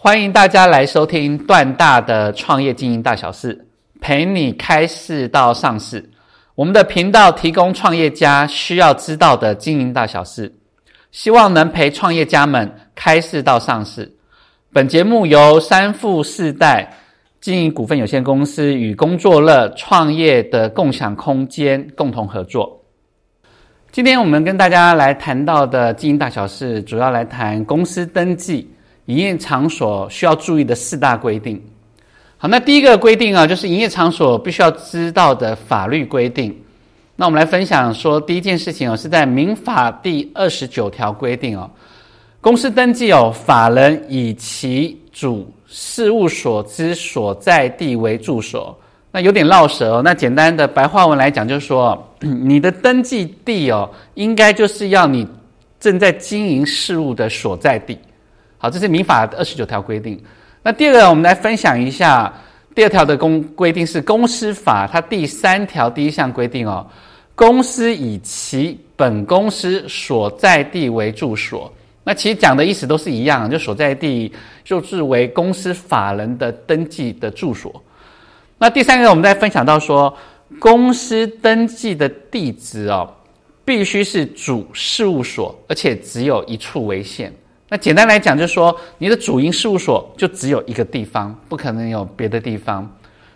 欢迎大家来收听段大的创业经营大小事，陪你开市到上市。我们的频道提供创业家需要知道的经营大小事，希望能陪创业家们开市到上市。本节目由三富四代经营股份有限公司与工作乐创业的共享空间共同合作。今天我们跟大家来谈到的经营大小事，主要来谈公司登记。营业场所需要注意的四大规定。好，那第一个规定啊，就是营业场所必须要知道的法律规定。那我们来分享说，第一件事情哦，是在民法第二十九条规定哦，公司登记哦，法人以其主事务所之所在地为住所。那有点绕舌哦。那简单的白话文来讲，就是说，你的登记地哦，应该就是要你正在经营事务的所在地。好，这是民法二十九条规定。那第二个，我们来分享一下第二条的公规定是公司法，它第三条第一项规定哦，公司以其本公司所在地为住所。那其实讲的意思都是一样，就所在地就是为公司法人的登记的住所。那第三个，我们再分享到说，公司登记的地址哦，必须是主事务所，而且只有一处为限。那简单来讲，就是说你的主营事务所就只有一个地方，不可能有别的地方。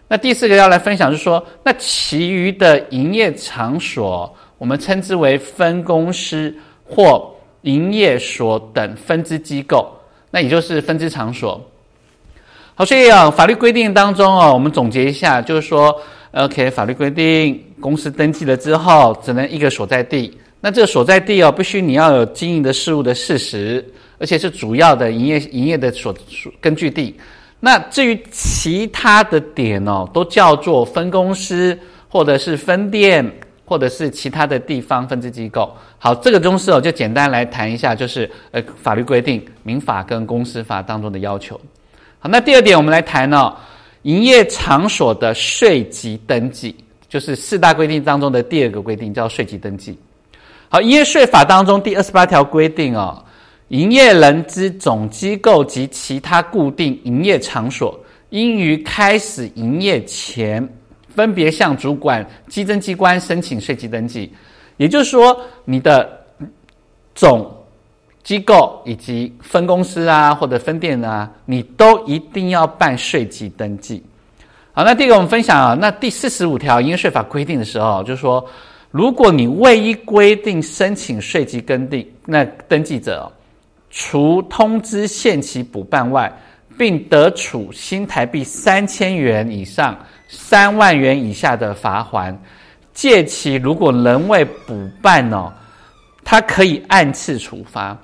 那第四个要来分享，就是说，那其余的营业场所，我们称之为分公司或营业所等分支机构，那也就是分支场所。好，所以啊，法律规定当中哦，我们总结一下，就是说，OK，法律规定公司登记了之后，只能一个所在地。那这个所在地哦，必须你要有经营的事物的事实。而且是主要的营业营业的所根据地。那至于其他的点哦，都叫做分公司，或者是分店，或者是其他的地方分支机构。好，这个中式哦，就简单来谈一下，就是呃法律规定，民法跟公司法当中的要求。好，那第二点，我们来谈哦，营业场所的税籍登记，就是四大规定当中的第二个规定，叫税籍登记。好，营业税法当中第二十八条规定哦。营业人之总机构及其他固定营业场所，应于开始营业前，分别向主管稽征机关申请税籍登记。也就是说，你的总机构以及分公司啊，或者分店啊，你都一定要办税籍登记。好，那第二个我们分享啊，那第四十五条营业税法规定的时候，就是说，如果你未依规定申请税籍登记，那登记者。除通知限期补办外，并得处新台币三千元以上三万元以下的罚款。借期如果仍未补办哦，他可以按次处罚。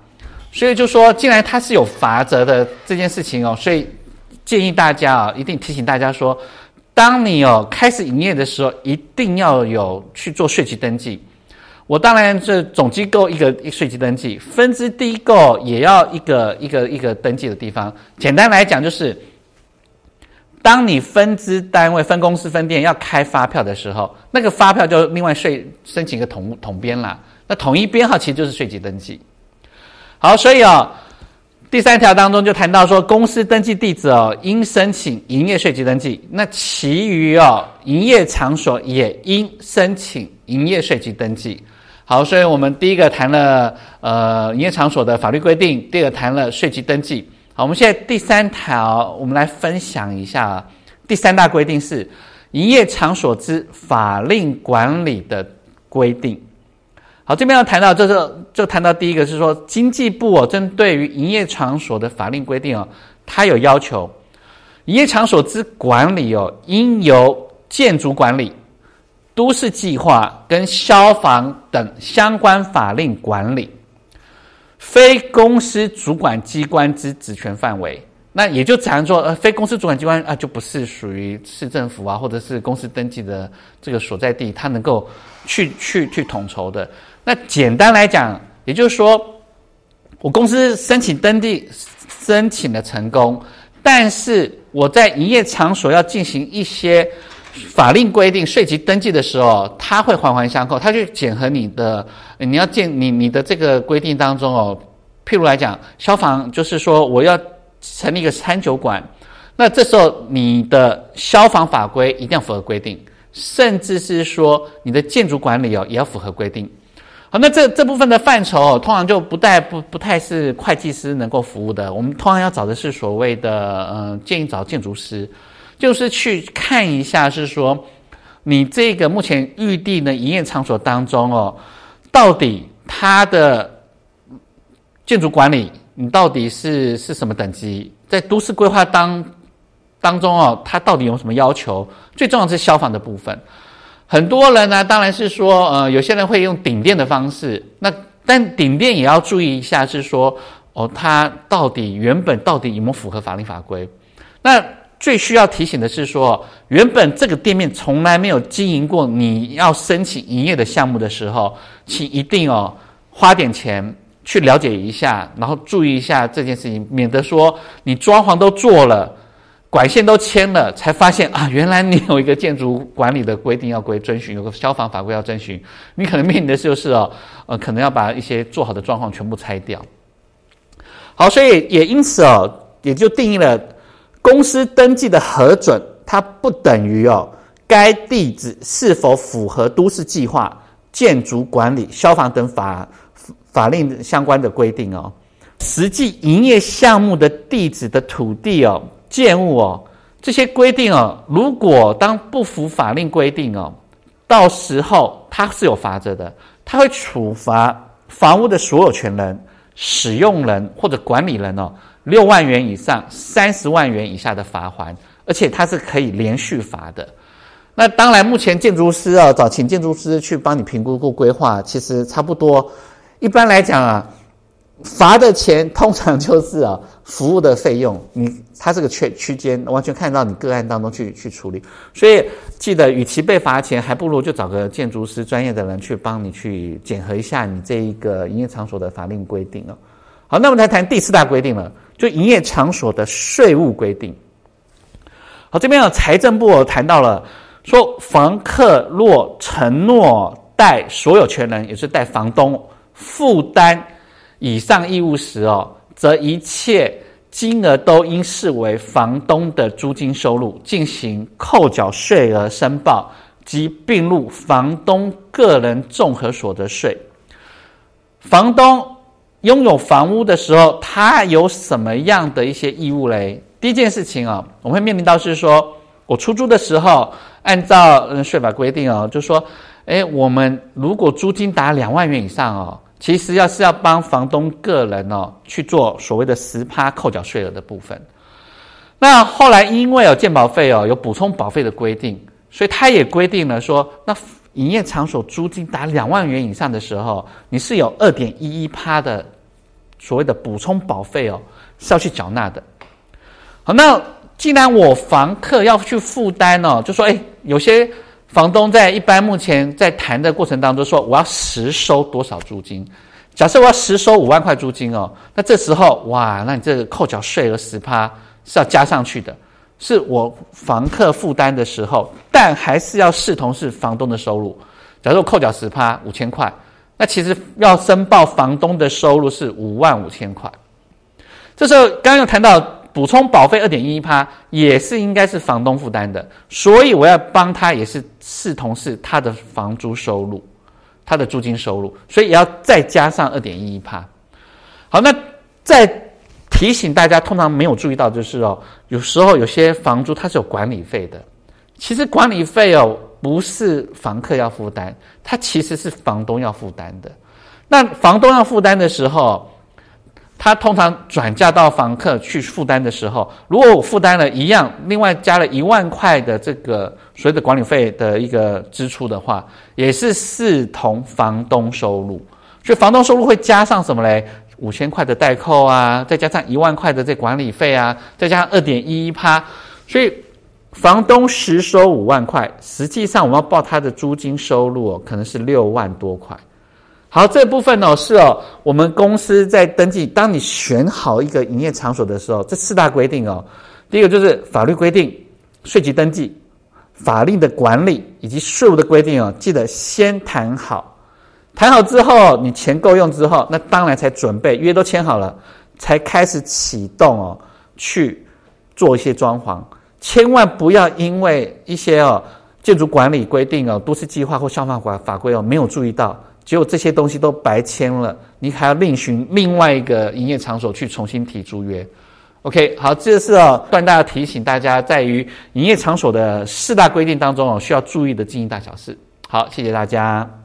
所以就说，既然他是有罚则的这件事情哦，所以建议大家啊，一定提醒大家说，当你哦开始营业的时候，一定要有去做税籍登记。我当然是总机构一个一税籍登记，分支机构也要一个一个一个登记的地方。简单来讲，就是当你分支单位、分公司、分店要开发票的时候，那个发票就另外税申请一个统统编啦。那统一编号其实就是税籍登记。好，所以啊，第三条当中就谈到说，公司登记地址哦，应申请营业税籍登记。那其余哦，营业场所也应申请营业税籍登记。好，所以我们第一个谈了呃营业场所的法律规定，第二个谈了税籍登记。好，我们现在第三条，我们来分享一下第三大规定是营业场所之法令管理的规定。好，这边要谈到就是就谈到第一个是说经济部哦，针对于营业场所的法令规定哦，它有要求，营业场所之管理哦，应由建筑管理。都市计划跟消防等相关法令管理，非公司主管机关之职权范围，那也就讲说，呃，非公司主管机关啊，就不是属于市政府啊，或者是公司登记的这个所在地，它能够去去去统筹的。那简单来讲，也就是说，我公司申请登记申请的成功，但是我在营业场所要进行一些。法令规定税籍登记的时候，它会环环相扣，它就检核你的，你要建你你的这个规定当中哦。譬如来讲，消防就是说我要成立一个餐酒馆，那这时候你的消防法规一定要符合规定，甚至是说你的建筑管理哦也要符合规定。好，那这这部分的范畴哦，通常就不带不不太是会计师能够服务的。我们通常要找的是所谓的，呃，建议找建筑师，就是去看一下，是说你这个目前预定的营业场所当中哦，到底它的建筑管理，你到底是是什么等级？在都市规划当当中哦，它到底有什么要求？最重要是消防的部分。很多人呢，当然是说，呃，有些人会用顶电的方式，那但顶电也要注意一下，是说，哦，它到底原本到底有没有符合法令法规？那最需要提醒的是说，原本这个店面从来没有经营过，你要申请营业的项目的时候，请一定哦花点钱去了解一下，然后注意一下这件事情，免得说你装潢都做了。管线都签了，才发现啊，原来你有一个建筑管理的规定要规遵循，有个消防法规要遵循，你可能面临的就是哦，呃，可能要把一些做好的状况全部拆掉。好，所以也因此哦，也就定义了公司登记的核准，它不等于哦，该地址是否符合都市计划、建筑管理、消防等法法令相关的规定哦，实际营业项目的地址的土地哦。建物哦，这些规定哦，如果当不符法令规定哦，到时候它是有罚则的，它会处罚房屋的所有权人、使用人或者管理人哦，六万元以上三十万元以下的罚款，而且它是可以连续罚的。那当然，目前建筑师啊，找请建筑师去帮你评估过规划，其实差不多。一般来讲啊。罚的钱通常就是啊，服务的费用，你它这个区区间完全看到你个案当中去去处理，所以记得，与其被罚钱，还不如就找个建筑师专业的人去帮你去检核一下你这一个营业场所的法令规定哦。好，那我们来谈第四大规定了，就营业场所的税务规定。好，这边有财政部谈到了，说房客若承诺代所有权人，也是代房东负担。以上义务时哦，则一切金额都应视为房东的租金收入，进行扣缴税额申报及并入房东个人综合所得税。房东拥有房屋的时候，他有什么样的一些义务嘞？第一件事情啊，我们会面临到是说，我出租的时候，按照嗯税法规定哦，就说，诶，我们如果租金达两万元以上哦。其实要是要帮房东个人哦去做所谓的十趴扣缴税额的部分，那后来因为有鉴保费哦有补充保费的规定，所以他也规定了说，那营业场所租金达两万元以上的时候，你是有二点一一趴的所谓的补充保费哦是要去缴纳的。好，那既然我房客要去负担哦，就说哎有些。房东在一般目前在谈的过程当中说，我要实收多少租金？假设我要实收五万块租金哦，那这时候哇，那你这个扣缴税额十趴是要加上去的，是我房客负担的时候，但还是要视同是房东的收入。假如扣缴十趴五千块，那其实要申报房东的收入是五万五千块。这时候刚刚有谈到。补充保费二点一趴也是应该是房东负担的，所以我要帮他也是视同是他的房租收入，他的租金收入，所以也要再加上二点一一趴。好，那再提醒大家，通常没有注意到就是哦，有时候有些房租它是有管理费的，其实管理费哦不是房客要负担，它其实是房东要负担的。那房东要负担的时候。他通常转嫁到房客去负担的时候，如果我负担了一样，另外加了一万块的这个所谓的管理费的一个支出的话，也是视同房东收入。所以房东收入会加上什么嘞？五千块的代扣啊，再加上一万块的这管理费啊，再加上二点一一趴，所以房东实收五万块，实际上我们要报他的租金收入哦，可能是六万多块。好，这部分呢是哦，我们公司在登记，当你选好一个营业场所的时候，这四大规定哦，第一个就是法律规定、税籍登记、法令的管理以及税务的规定哦，记得先谈好。谈好之后，你钱够用之后，那当然才准备约都签好了，才开始启动哦，去做一些装潢，千万不要因为一些哦建筑管理规定哦、都市计划或消防法法规哦没有注意到，结果这些东西都白签了，你还要另寻另外一个营业场所去重新提租约。OK，好，这是哦段大提醒大家，在于营业场所的四大规定当中哦需要注意的经营大小事。好，谢谢大家。